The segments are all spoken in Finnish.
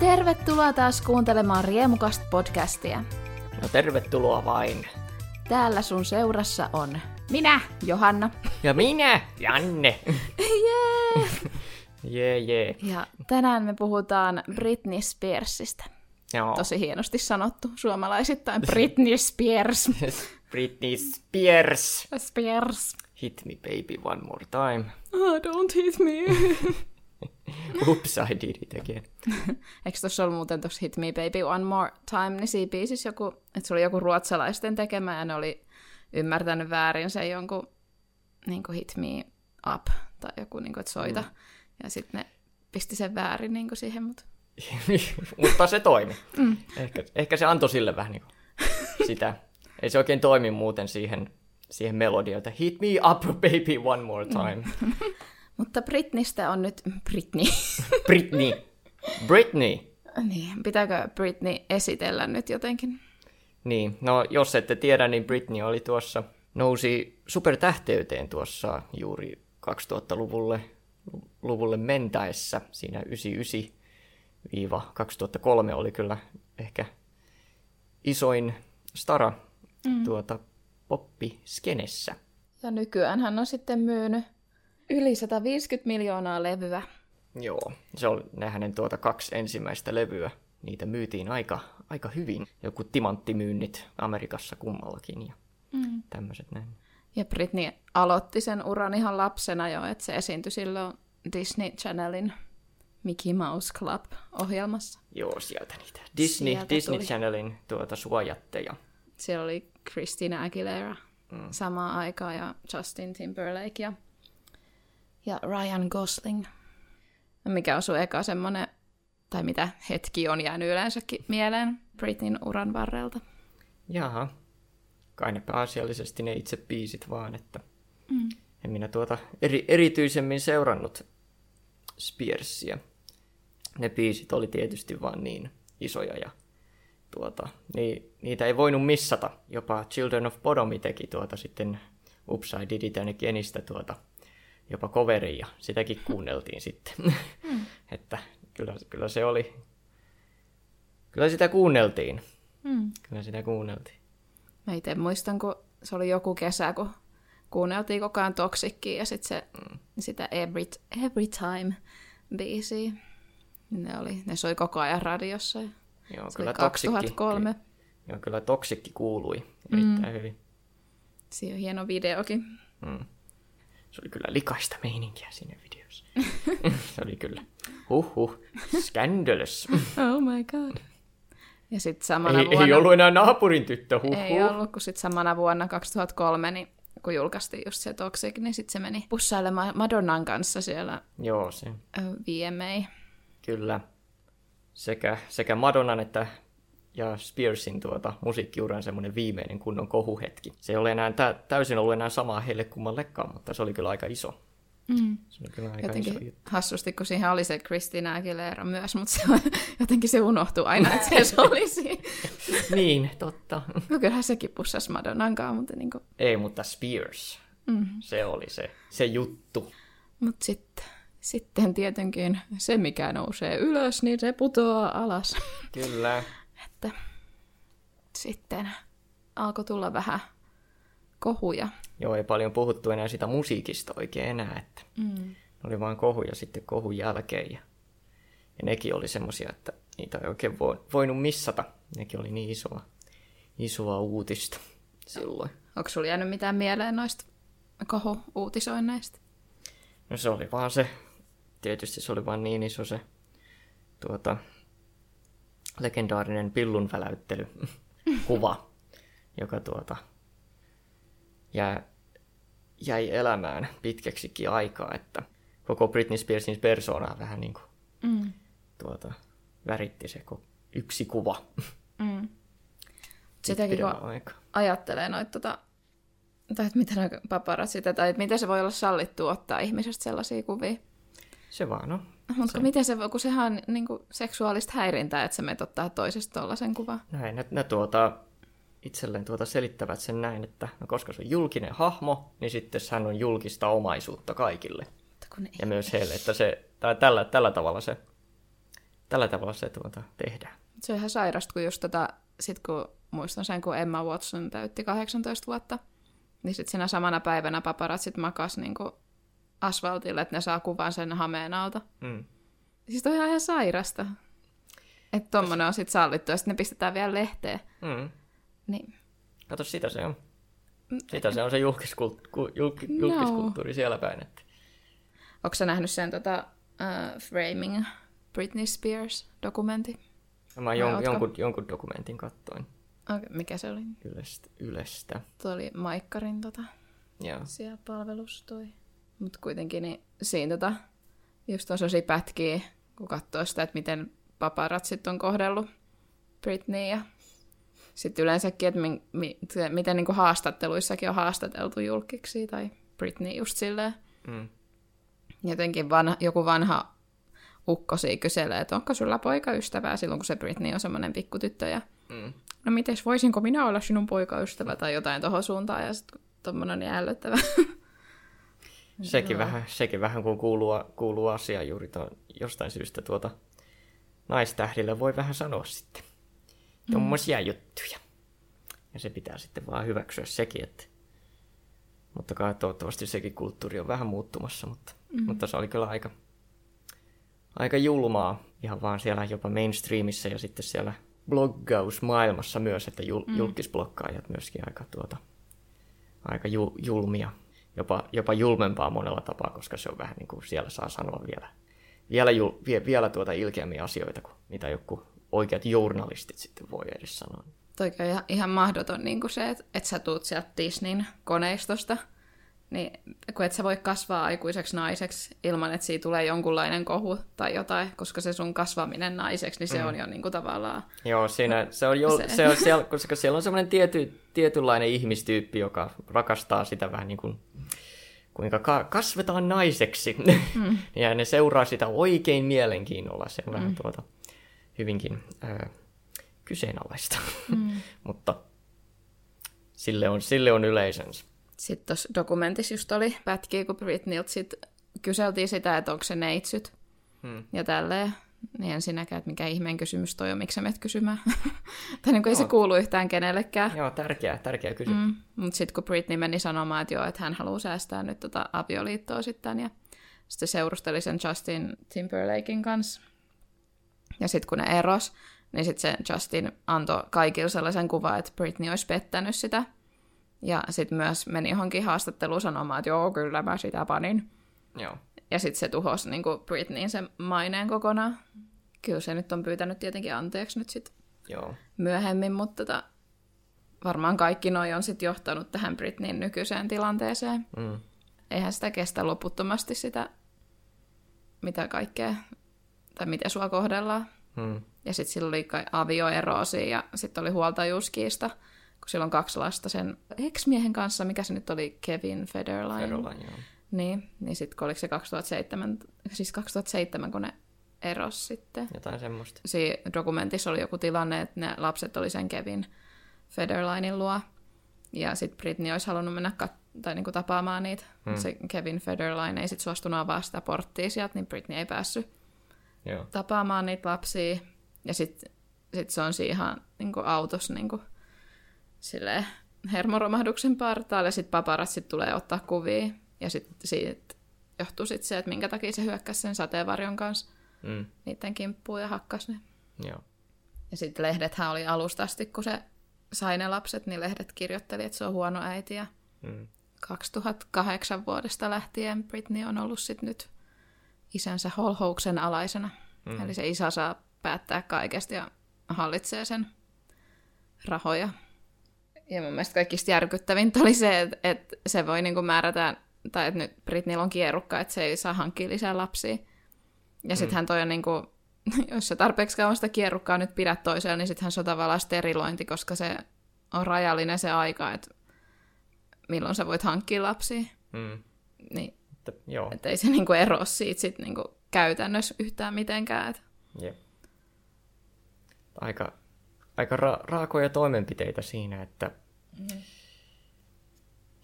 Tervetuloa taas kuuntelemaan Riemukasta podcastia. No tervetuloa vain. Täällä sun seurassa on minä, Johanna. Ja minä, Janne. Jee! Jee, jee. Ja tänään me puhutaan Britney Spearsista. Joo. Tosi hienosti sanottu suomalaisittain Britney Spears. Britney Spears. Spears. Hit me baby one more time. Oh, don't hit me. Oops, I did it again. Eikö tuossa ollut muuten tuossa Hit Me Baby One More Time, niin siinä biisissä joku, että se oli joku ruotsalaisten tekemä ja ne oli ymmärtänyt väärin sen jonkun niin kuin Hit Me Up tai joku, niin kuin, että soita. Mm. Ja sitten ne pisti sen väärin niin kuin siihen, mutta Mutta se toimi. Mm. Ehkä, ehkä se antoi sille vähän niin kuin sitä. Ei se oikein toimi muuten siihen, siihen melodiaan, että hit me up baby one more time. Mutta Britnistä on nyt Britney. Britney. Britney. niin, pitääkö Britney esitellä nyt jotenkin? Niin, no jos ette tiedä, niin Britney oli tuossa, nousi supertähteyteen tuossa juuri 2000-luvulle luvulle mentäessä. Siinä 99-2003 oli kyllä ehkä isoin stara mm. tuota poppiskenessä. Ja nykyään hän on sitten myynyt yli 150 miljoonaa levyä. Joo, se oli ne hänen tuota kaksi ensimmäistä levyä. Niitä myytiin aika, aika hyvin. Joku timanttimyynnit Amerikassa kummallakin ja mm. tämmöiset näin. Ja Britney aloitti sen uran ihan lapsena jo, että se esiintyi silloin Disney Channelin Mickey Mouse Club-ohjelmassa. Joo, sieltä niitä. Disney, sieltä Disney tuli. Channelin tuota suojatteja. Siellä oli Christina Aguilera mm. samaan aikaan ja Justin Timberlake ja, ja Ryan Gosling. Mikä on sun eka semmonen, tai mitä hetki on jäänyt yleensäkin mieleen Britneyn uran varrelta? Jaha, kai ne pääasiallisesti ne itse biisit vaan, että mm. en minä tuota eri, erityisemmin seurannut Spearsia. Ne biisit oli tietysti vaan niin isoja ja tuota, niin, niitä ei voinut missata. Jopa Children of Bodomi teki tuota sitten Upside Did It and Againista tuota, jopa coveria ja sitäkin kuunneltiin sitten. Mm. että kyllä, kyllä se oli, kyllä sitä kuunneltiin. Mm. Kyllä sitä kuunneltiin. Mä itse muistan, kun se oli joku kesä, kun kuunneltiin koko ajan Toxickia ja sitten se, mm. sitä every, every Time biisiä. Ne, oli, ne soi koko ajan radiossa. Joo, se kyllä 2003. Toksikki, joo, kyllä Toksikki kuului erittäin mm. hyvin. Siinä on hieno videokin. Mm. Se oli kyllä likaista meininkiä siinä videossa. se oli kyllä, huh, scandalous. oh my god. Ja sitten samana ei, vuonna... Ei ollut enää naapurin tyttö, huh, Ei ollut, kun sitten samana vuonna 2003, niin kun julkaistiin just se Toxic, niin sitten se meni pussailemaan Madonnan kanssa siellä Joo, se. VMA. Kyllä. Sekä, sekä Madonnan että ja Spearsin tuota, musiikkiuran semmoinen viimeinen kunnon kohuhetki. Se ei ole enää tä- täysin ollut enää samaa heille kummallekaan, mutta se oli kyllä aika iso. Mm. Se oli kyllä aika jotenkin iso juttu. hassusti, kun siihen oli se Christina Aguilera myös, mutta se, jotenkin se unohtui aina, että se olisi. niin, totta. No kyllähän sekin pussasi Madonnankaan, mutta niin kuin... Ei, mutta Spears. Mm-hmm. Se oli se, se juttu. Mutta sitten, sitten tietenkin se, mikä nousee ylös, niin se putoaa alas. Kyllä. Että sitten alkoi tulla vähän kohuja. Joo, ei paljon puhuttu enää sitä musiikista oikein enää, että mm. oli vaan kohuja sitten kohun jälkeen. Ja, ja nekin oli semmoisia, että niitä ei oikein voinut missata. Nekin oli niin isoa, isoa uutista silloin. Onko sulla jäänyt mitään mieleen noista kohu-uutisoinneista? No se oli vaan se, tietysti se oli vaan niin iso se tuota, legendaarinen pillun väläyttely kuva, joka tuota, jää, jäi elämään pitkäksikin aikaa, että koko Britney Spearsin persoonaa vähän niin kuin mm. tuota, väritti se yksi kuva. Mm. Sitäkin kun aika. ajattelee noita, tota, tai että mitä sitä, tai että miten se voi olla sallittu ottaa ihmisestä sellaisia kuvia. Se vaan on. Mutta se... miten se voi, kun sehän on niin kuin seksuaalista häirintää, että sä menet ottaa toisesta tuollaisen kuvan. Näin, ne, ne tuota, itselleen tuota selittävät sen näin, että no koska se on julkinen hahmo, niin sitten hän on julkista omaisuutta kaikille. Kun ja myös heille, että se, tai tällä, tällä tavalla se tällä tavalla se tuota tehdään. Se on ihan sairasta, kun just tota, sit kun muistan sen, kun Emma Watson täytti 18 vuotta, niin sitten siinä samana päivänä paparatsit makas niin kuin asfaltille, että ne saa kuvan sen hameen alta. Mm. Siis toi on ihan sairasta. Että tommonen on sitten sallittu, ja sitten ne pistetään vielä lehteen. Mm. Niin. Kato, sitä se on. Sitä se on se julkiskult, julk, julkiskulttuuri no. siellä päin. Että. Onko sä nähnyt sen tota, uh, Framing Britney Spears-dokumentti? Mä jon, jonkun, jonkun dokumentin kattoin. Okay, mikä se oli? Ylestä. Ylestä. Tuo oli Maikkarin tota, Joo. siellä palvelus toi. Mutta kuitenkin niin siinä tota, just on sellaisia pätkiä, kun katsoo sitä, että miten paparatsit on kohdellut Britney ja sitten yleensäkin, että mi, mi, miten niin haastatteluissakin on haastateltu julkiksi tai Britney just silleen. Mm. Jotenkin vanha, joku vanha ukko kyselee, että onko sulla poikaystävää silloin, kun se Britney on semmoinen pikkutyttö. Ja, Mm. no mites, voisinko minä olla sinun poikaystävä tai jotain tuohon suuntaan. Ja sitten tuommoinen niin ällöttävä. Sekin, vähän, sekin vähän, kun kuuluu, kuuluu asia juuri tuon, jostain syystä tuota naistähdille voi vähän sanoa sitten. Tuommoisia mm. juttuja. Ja se pitää sitten vaan hyväksyä sekin, että mutta kai toivottavasti sekin kulttuuri on vähän muuttumassa, mutta, mm. mutta se oli kyllä aika, aika julmaa ihan vaan siellä jopa mainstreamissa ja sitten siellä bloggausmaailmassa myös, että jul, mm. julkisblokkaajat myöskin aika, tuota, aika ju, julmia, jopa, jopa julmempaa monella tapaa, koska se on vähän niin kuin siellä saa sanoa vielä, vielä, jul, vie, vielä tuota ilkeämpiä asioita kuin mitä joku oikeat journalistit sitten voi edes sanoa. Toi on ihan, ihan mahdoton niin kuin se, että, että sä tuut sieltä Disneyn koneistosta, niin kun et sä voi kasvaa aikuiseksi naiseksi ilman, että siitä tulee jonkunlainen kohu tai jotain, koska se sun kasvaminen naiseksi, niin se mm. on jo niin kuin tavallaan... Joo, siinä, se on, jo, se. Se on siellä, koska siellä on semmoinen tiety, tietynlainen ihmistyyppi, joka rakastaa sitä vähän niin kuin kuinka ka- kasvetaan naiseksi. Mm. ja ne seuraa sitä oikein mielenkiinnolla. Se on mm. vähän tuota, hyvinkin äh, kyseenalaista. Mm. Mutta sille on, sille on yleisönsä. Sitten tuossa dokumentissa just oli pätkiä, kun Britneyltä sit kyseltiin sitä, että onko se neitsyt hmm. ja tälleen. Niin ensinnäkään, että mikä ihmeen kysymys toi on, miksi sä menet kysymään. tai niin kuin ei se kuulu yhtään kenellekään. Joo, tärkeä, tärkeä kysymys. Mm. Mutta sitten kun Britney meni sanomaan, että joo, että hän haluaa säästää nyt tota avioliittoa sitten, ja sitten seurusteli sen Justin Timberlakein kanssa. Ja sitten kun ne eros, niin sitten se Justin antoi kaikille sellaisen kuvan, että Britney olisi pettänyt sitä. Ja sitten myös meni johonkin haastatteluun sanomaan, että joo, kyllä mä sitä panin. Joo. Ja sitten se tuhosi niin Britneyin sen maineen kokonaan. Kyllä se nyt on pyytänyt tietenkin anteeksi nyt sitten myöhemmin, mutta tota, varmaan kaikki noi on sitten johtanut tähän Britneyin nykyiseen tilanteeseen. Mm. Eihän sitä kestä loputtomasti sitä, mitä kaikkea, tai miten sua kohdellaan. Mm. Ja sitten sillä oli avioeroosi ja sitten oli huoltajuuskiista, kun sillä on kaksi lasta sen ex-miehen kanssa, mikä se nyt oli, Kevin Federline. Federline, joo. Niin, niin sitten kun oliko se 2007, siis 2007, kun ne eros sitten. Jotain semmoista. Siinä dokumentissa oli joku tilanne, että ne lapset oli sen Kevin Federlinein luo. Ja sitten Britney olisi halunnut mennä kat- tai niinku tapaamaan niitä. Hmm. Se Kevin Federline ei sitten suostunut avaa sitä porttia sieltä, niin Britney ei päässyt Joo. tapaamaan niitä lapsia. Ja sitten sit se on siinä ihan niinku autossa niinku, silleen, hermoromahduksen partaalle, ja sitten paparazzi tulee ottaa kuvia. Ja sitten siitä johtuu sit se, että minkä takia se hyökkäsi sen sateenvarjon kanssa mm. niiden kimppuun ja hakkas ne. Joo. Ja sitten lehdethän oli alusta asti, kun se sai ne lapset, niin lehdet kirjoitteli, että se on huono äiti. Ja mm. 2008 vuodesta lähtien Britney on ollut sitten nyt isänsä holhouksen alaisena. Mm. Eli se isä saa päättää kaikesta ja hallitsee sen rahoja. Ja mun mielestä kaikista järkyttävintä oli se, että, että se voi niinku määrätä, tai että nyt Britneyllä on kierrukka, että se ei saa hankkia lisää lapsia. Ja sittenhän toi on niinku, jos sä tarpeeksi kauan sitä kierrukkaa nyt pidät toisella, niin sittenhän se on tavallaan sterilointi, koska se on rajallinen se aika, että milloin sä voit hankkia lapsia. Mm. Niin, että, joo. Että ei se niinku ero siitä sit niinku käytännössä yhtään mitenkään. Et. Jep. Aika, aika ra- raakoja toimenpiteitä siinä, että mm.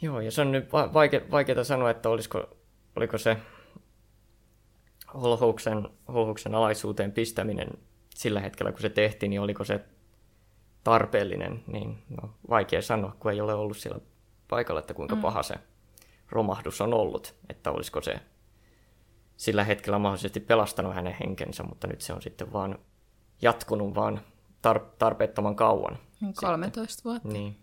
Joo, ja se on nyt va- vaike- vaikeaa sanoa, että olisiko, oliko se holhouksen, holhouksen alaisuuteen pistäminen sillä hetkellä, kun se tehtiin, niin oliko se tarpeellinen, niin no, vaikea sanoa, kun ei ole ollut siellä paikalla, että kuinka mm. paha se romahdus on ollut, että olisiko se sillä hetkellä mahdollisesti pelastanut hänen henkensä, mutta nyt se on sitten vaan jatkunut vaan tar- tarpeettoman kauan. 13 sitten. vuotta. Niin.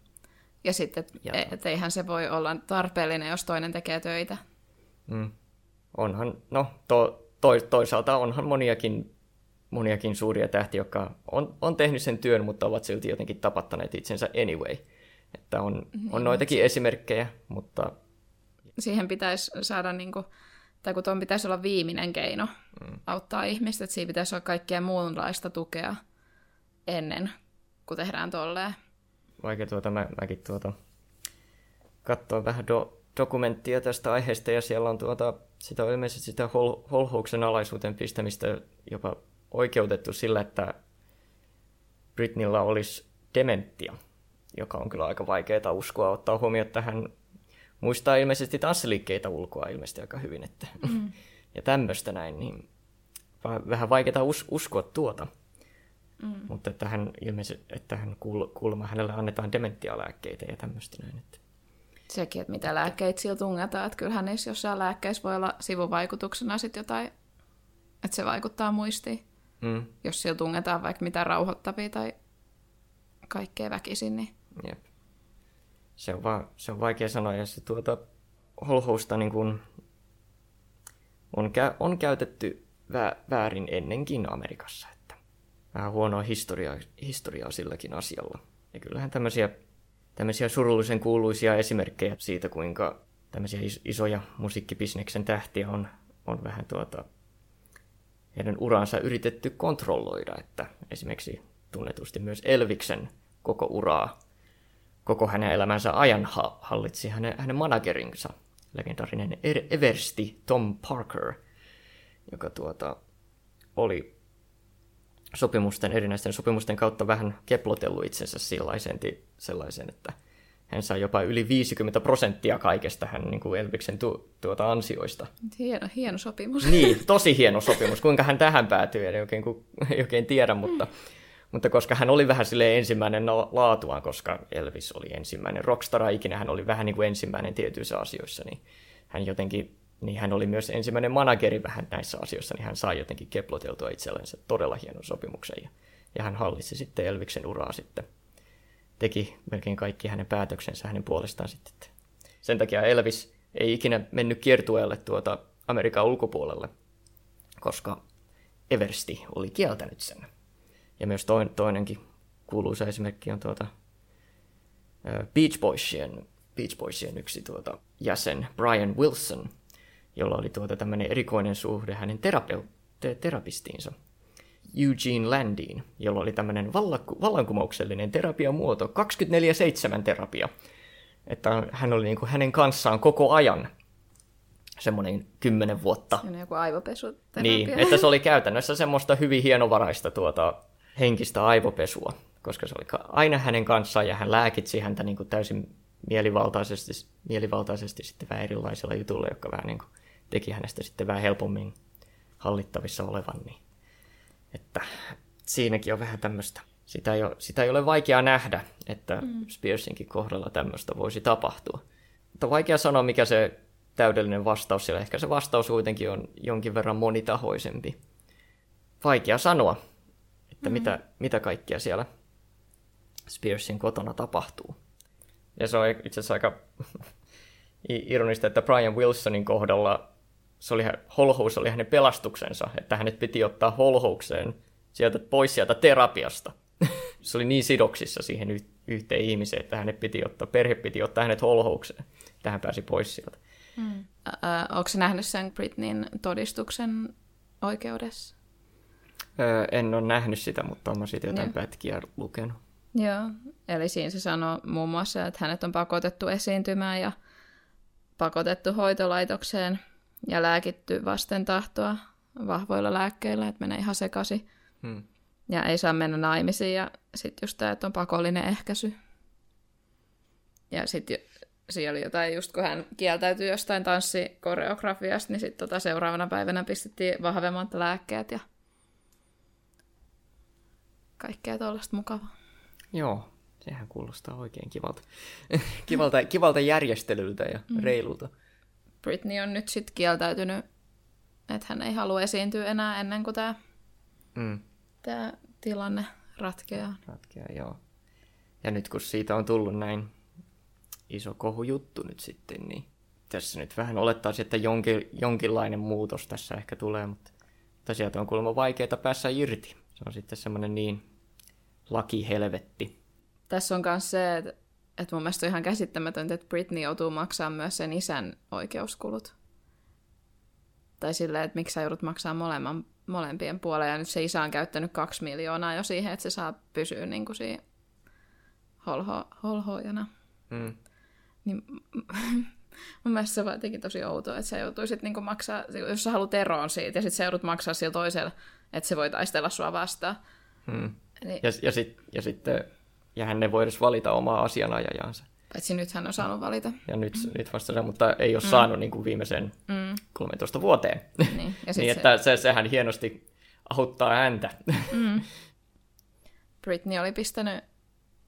Ja sitten, ja... et eihän se voi olla tarpeellinen, jos toinen tekee töitä. Mm. Onhan, no to, to, toisaalta onhan moniakin, moniakin suuria tähtiä, jotka on, on tehnyt sen työn, mutta ovat silti jotenkin tapattaneet itsensä anyway. Että on, niin, on noitakin se... esimerkkejä, mutta... Siihen pitäisi saada, niin kuin, tai kun tuon pitäisi olla viimeinen keino mm. auttaa ihmistä, että siinä pitäisi olla kaikkea muunlaista tukea ennen kuin tehdään tolleen. Vaikka tuota, mä, mäkin tuota, katsoin vähän do, dokumenttia tästä aiheesta, ja siellä on tuota, sitä on ilmeisesti sitä hol, holhouksen alaisuuteen pistämistä jopa oikeutettu sillä, että Britnillä olisi dementia, joka on kyllä aika vaikeaa uskoa ottaa huomioon, että hän muistaa ilmeisesti tanssiliikkeitä ulkoa ilmeisesti aika hyvin, että, mm. ja tämmöistä näin, niin vähän vaikeaa us, uskoa tuota. Mm. Mutta että hän ilmeisesti, että hän kuulemma hänelle annetaan dementialääkkeitä ja tämmöistä näin. Että... Sekin, että mitä lääkkeitä sillä tungetaan, että kyllähän niissä jossain lääkkeissä voi olla sivuvaikutuksena sitten jotain, että se vaikuttaa muistiin. Mm. Jos sillä tungetaan vaikka mitä rauhoittavia tai kaikkea väkisin, niin... Jep. Se on, vaan, se on vaikea sanoa, ja se tuota holhousta niin kuin on, kä- on käytetty vä- väärin ennenkin Amerikassa vähän huonoa historiaa, historiaa silläkin asialla. Ja kyllähän tämmöisiä, tämmöisiä surullisen kuuluisia esimerkkejä siitä, kuinka tämmöisiä isoja musiikkibisneksen tähtiä on, on vähän tuota, heidän uransa yritetty kontrolloida, että esimerkiksi tunnetusti myös Elviksen koko uraa, koko hänen elämänsä ajan hallitsi hänen, hänen managerinsa, legendaarinen Eversti Tom Parker, joka tuota, oli sopimusten, erinäisten sopimusten kautta vähän keplotellut itsensä sellaisen, sellaisen että hän sai jopa yli 50 prosenttia kaikesta hän niin kuin Elviksen tu, tuota ansioista. Hieno, hieno sopimus. Niin, tosi hieno sopimus. Kuinka hän tähän päätyi, ei oikein, ei oikein tiedä, mutta, mutta koska hän oli vähän sille ensimmäinen laatuaan, koska Elvis oli ensimmäinen rockstar ikinä, hän oli vähän niin kuin ensimmäinen tietyissä asioissa, niin hän jotenkin niin hän oli myös ensimmäinen manageri vähän näissä asioissa, niin hän sai jotenkin keploteltua itsellensä todella hienon sopimuksen. Ja, ja hän hallitsi sitten Elviksen uraa sitten. Teki melkein kaikki hänen päätöksensä hänen puolestaan sitten. Sen takia Elvis ei ikinä mennyt kiertueelle tuota Amerikan ulkopuolelle, koska Eversti oli kieltänyt sen. Ja myös toinen, toinenkin kuuluisa esimerkki on tuota Beach Boysien, Beach Boysien yksi tuota jäsen, Brian Wilson – jolla oli tuota tämmöinen erikoinen suhde hänen terapeu- te- terapistiinsa, Eugene Landin, jolla oli tämmöinen vallanku- vallankumouksellinen terapiamuoto, 24-7 terapia. Että hän oli niin kuin hänen kanssaan koko ajan semmoinen kymmenen vuotta. Siinä joku aivopesu. Niin, että se oli käytännössä semmoista hyvin hienovaraista tuota henkistä aivopesua, koska se oli aina hänen kanssaan ja hän lääkitsi häntä niin kuin täysin mielivaltaisesti, mielivaltaisesti sitten vähän erilaisilla jutuilla, jotka vähän niin kuin teki hänestä sitten vähän helpommin hallittavissa olevan. Niin, että siinäkin on vähän tämmöistä. Sitä ei, ole, sitä ei ole vaikea nähdä, että mm. Spearsinkin kohdalla tämmöistä voisi tapahtua. Mutta vaikea sanoa, mikä se täydellinen vastaus siellä. Ehkä se vastaus kuitenkin on jonkin verran monitahoisempi. Vaikea sanoa, että mm. mitä, mitä kaikkea siellä Spearsin kotona tapahtuu. Ja se on itse asiassa aika ironista, että Brian Wilsonin kohdalla se oli, holhous oli hänen pelastuksensa, että hänet piti ottaa holhoukseen sieltä pois sieltä terapiasta. se oli niin sidoksissa siihen y- yhteen ihmiseen, että hänet piti ottaa, perhe piti ottaa hänet holhoukseen, että hän pääsi pois sieltä. Mm. Äh, onko nähnyt sen Britneyn todistuksen oikeudessa? Öö, en ole nähnyt sitä, mutta olen siitä jotain Joo. pätkiä lukenut. Joo, eli siinä se sanoo muun muassa, että hänet on pakotettu esiintymään ja pakotettu hoitolaitokseen – ja lääkitty vasten tahtoa vahvoilla lääkkeillä, että menee ihan sekaisin. Hmm. Ja ei saa mennä naimisiin ja sitten just tämä, että on pakollinen ehkäisy. Ja sitten siellä oli jotain, just kun hän kieltäytyi jostain tanssikoreografiasta, niin sitten tota seuraavana päivänä pistettiin vahvemmat lääkkeet ja kaikkea tuollaista mukavaa. Joo, sehän kuulostaa oikein kivalta, kivalta, kivalta järjestelyltä ja mm. reilulta. Britney on nyt sitten kieltäytynyt, että hän ei halua esiintyä enää ennen kuin tämä mm. Tää tilanne ratkeaa. Ratkeaa, joo. Ja nyt kun siitä on tullut näin iso kohujuttu nyt sitten, niin tässä nyt vähän olettaisiin, että jonkin, jonkinlainen muutos tässä ehkä tulee, mutta, mutta sieltä on kuulemma vaikeaa päässä irti. Se on sitten semmoinen niin lakihelvetti. Tässä on myös se, että, että mun mielestä on ihan käsittämätöntä, että Britney joutuu maksamaan myös sen isän oikeuskulut. Tai silleen, että miksi sä joudut maksaa molemman, molempien puolella, ja nyt se isä on käyttänyt kaksi miljoonaa jo siihen, että se saa pysyä niin kuin siinä holho, holhoojana. Mm. Niin, mun mielestä se on jotenkin tosi outoa, että sä joutuisit niinku maksaa, jos sä haluat eroon siitä, ja sitten sä joudut maksaa sillä toisella, että se voi taistella sua vastaan. Hmm. Niin. Ja, ja, sit, ja sitten, ja hän ei voi edes valita omaa asianajajansa. Paitsi nyt hän on saanut valita. Ja nyt, mm. nyt vasta se, mutta ei ole mm. saanut niin kuin viimeisen mm. 13 vuoteen. Niin, ja niin että se... sehän hienosti auttaa häntä. Mm. Britney oli pistänyt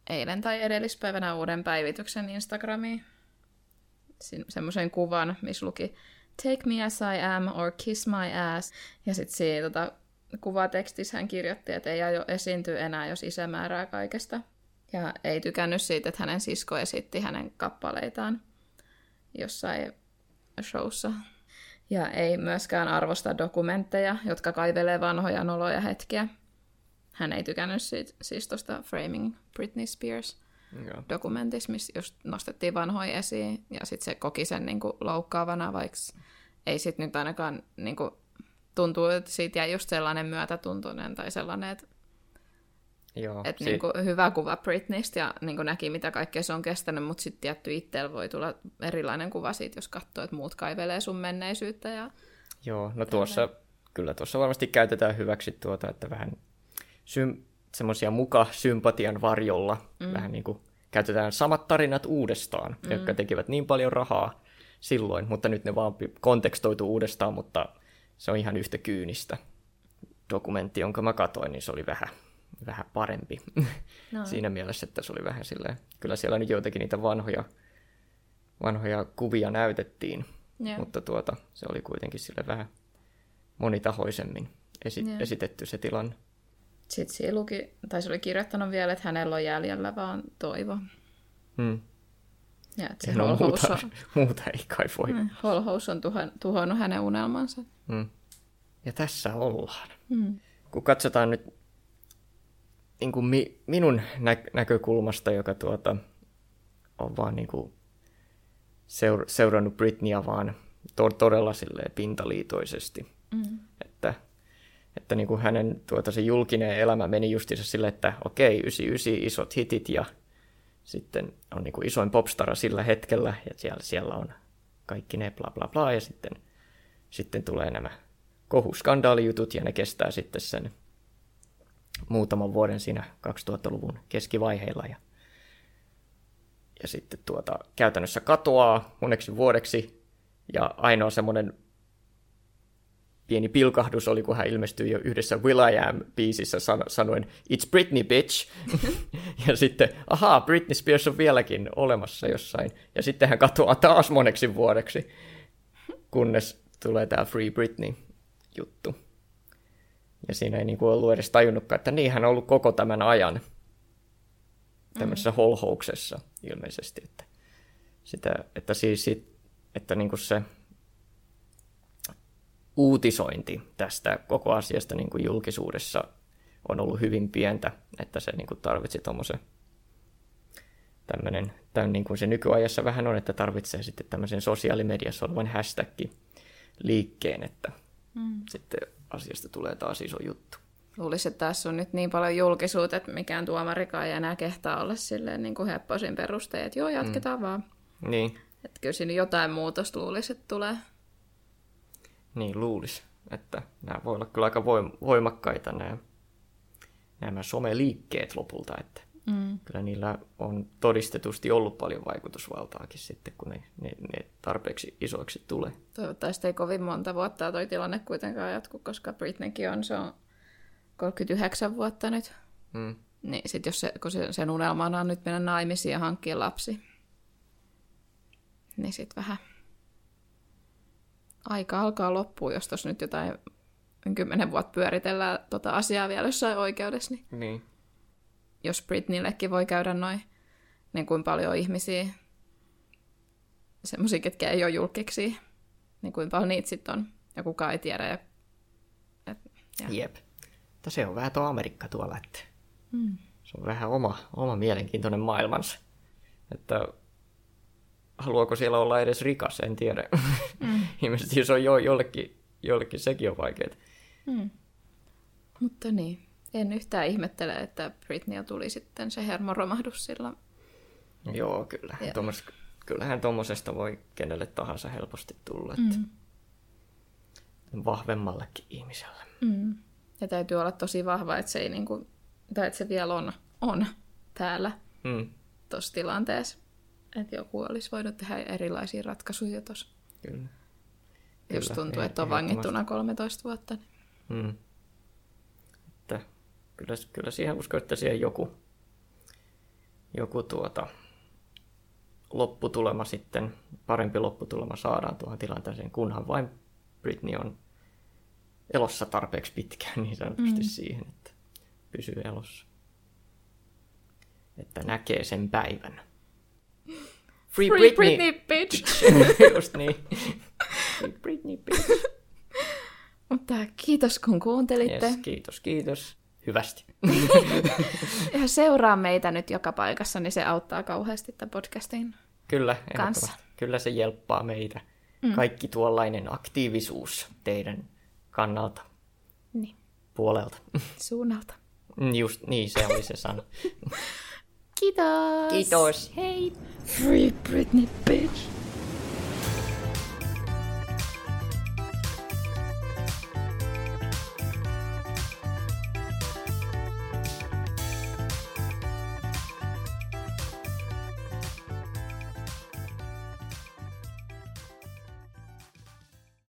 eilen tai edellispäivänä uuden päivityksen Instagramiin. Semmoisen kuvan, missä luki Take me as I am or kiss my ass. Ja sitten siinä tota, kuvatekstissä hän kirjoitti, että ei aio esiintyä enää, jos isä määrää kaikesta. Ja ei tykännyt siitä, että hänen sisko esitti hänen kappaleitaan jossain showssa. Ja ei myöskään arvosta dokumentteja, jotka kaivelee vanhoja noloja hetkiä. Hän ei tykännyt siitä, siis tuosta Framing Britney Spears dokumentissa, missä just nostettiin vanhoja esiin, ja sitten se koki sen niin kuin, loukkaavana, vaikka ei sitten nyt ainakaan niin kuin, tuntuu, että siitä jäi just sellainen myötätuntoinen tai sellainen, että Joo, että si- niin kuin, hyvä kuva Britneystä ja niin kuin näki, mitä kaikkea se on kestänyt, mutta sitten tietty itsellä voi tulla erilainen kuva siitä, jos katsoo, että muut kaivelee sun menneisyyttä. Ja Joo, no tuossa, kyllä tuossa varmasti käytetään hyväksi tuota, että vähän sy- semmoisia muka sympatian varjolla. Mm. Vähän niin kuin käytetään samat tarinat uudestaan, mm. jotka tekivät niin paljon rahaa silloin, mutta nyt ne vaan kontekstoitu uudestaan, mutta se on ihan yhtä kyynistä. Dokumentti, jonka mä katoin, niin se oli vähän, vähän parempi no. siinä mielessä, että se oli vähän silleen, kyllä siellä nyt joitakin niitä vanhoja, vanhoja kuvia näytettiin, yeah. mutta tuota, se oli kuitenkin sille vähän monitahoisemmin esi- yeah. esitetty se tilanne. Sitten siinä luki, tai se oli kirjoittanut vielä, että hänellä on jäljellä vaan toivo. Hmm. Ja että se no, muuta, on, muuta ei kai voi. Mm, holhous on tuho, tuhonnut hänen unelmansa. Hmm. Ja tässä ollaan. Hmm. Kun katsotaan nyt niin kuin mi, minun nä, näkökulmasta, joka tuota, on vaan niin kuin seur, seurannut Britneyä vaan to, todella pintaliitoisesti. Mm. Että että niin kuin hänen tuota, se julkinen elämä meni justiinsa sille, että okei, 99 isot hitit ja sitten on niin kuin isoin popstara sillä hetkellä ja siellä, siellä on kaikki ne bla bla bla ja sitten, sitten tulee nämä kohuskandaalijutut ja ne kestää sitten sen muutaman vuoden siinä 2000-luvun keskivaiheilla ja, ja sitten tuota, käytännössä katoaa moneksi vuodeksi ja ainoa semmoinen pieni pilkahdus oli, kun hän ilmestyi jo yhdessä Will I Am-biisissä san- sanoen It's Britney, bitch! ja sitten, ahaa, Britney Spears on vieläkin olemassa jossain. Ja sitten hän katoaa taas moneksi vuodeksi, kunnes tulee tämä Free Britney-juttu. Ja siinä ei niinku ollut edes tajunnutkaan, että niin hän on ollut koko tämän ajan tämmöisessä mm. holhouksessa ilmeisesti. Että, sitä, että siis että niinku se uutisointi tästä koko asiasta niin kuin julkisuudessa on ollut hyvin pientä, että se niin kuin tarvitsi tuommoisen tämmöinen, tämän niin kuin se nykyajassa vähän on, että tarvitsee sitten tämmöisen sosiaalimediassa olevan hashtag liikkeen, että mm. sitten asiasta tulee taas iso juttu. Luulisin, että tässä on nyt niin paljon julkisuutta, että mikään tuomarikaan ei enää kehtaa olla silleen niin kuin hepposin perusteet, että joo, jatketaan mm. vaan. Niin. Että kyllä siinä jotain muutosta luulisi, että tulee. Niin luulisi, että nämä voi olla kyllä aika voimakkaita nämä, nämä someliikkeet lopulta, että Mm. Kyllä niillä on todistetusti ollut paljon vaikutusvaltaakin sitten, kun ne, ne, ne tarpeeksi isoiksi tulee. Toivottavasti ei kovin monta vuotta toi tilanne kuitenkaan jatku, koska Britneykin on, se on 39 vuotta nyt. Mm. Niin sit jos se, kun se, sen unelmana on nyt mennä naimisiin ja hankkia lapsi, niin sit vähän aika alkaa loppua, jos tuossa nyt jotain kymmenen vuotta pyöritellään tota asiaa vielä jossain oikeudessa, niin Niin. Jos Britneyllekin voi käydä noin, niin kuin paljon ihmisiä, semmoisia, ketkä ei ole julkiksi, niin kuin paljon niitä sitten on, ja kukaan ei tiedä. Ja, et, ja. Jep. Mutta se on vähän tuo Amerikka tuolla, että Mm. se on vähän oma, oma mielenkiintoinen maailmansa. Että haluaako siellä olla edes rikas, en tiedä. Mm. Ilmeisesti jos on jo, jollekin, jollekin sekin on vaikeaa. Mm. Mutta niin, en yhtään ihmettele, että Britney tuli sitten se hermoromahdus sillä. Joo, kyllä. Joo. Tuommois, kyllähän tuommoisesta voi kenelle tahansa helposti tulla. Että Mm. Vahvemmallekin ihmiselle. Mm. Ja täytyy olla tosi vahva, että se, ei niinku, tai että se vielä on, on täällä Mm, tuossa tilanteessa. Että joku olisi voinut tehdä erilaisia ratkaisuja tuossa. kyllä. Jos Kyllä, tuntuu, eh- että on vangittuna 13 vuotta. Niin. Mm. Kyllä, kyllä siihen uskon, että siihen joku, joku tuota, lopputulema sitten, parempi lopputulema saadaan tuohon tilanteeseen, kunhan vain Britney on elossa tarpeeksi pitkään niin sanotusti mm. siihen, että pysyy elossa. Että näkee sen päivän. Free, Free Britney, bitch! Just niin. Free Britney, bitch. Mutta kiitos kun kuuntelitte. Yes, kiitos, kiitos. Hyvästi. Ja seuraa meitä nyt joka paikassa, niin se auttaa kauheasti tämän podcastin. Kyllä, Kanssa. Kyllä se jelppaa meitä. Mm. Kaikki tuollainen aktiivisuus teidän kannalta, Niin, puolelta. suunnalta. Just niin, se oli se sana. Kiitos! Kiitos. Hei! Free Britney, bitch!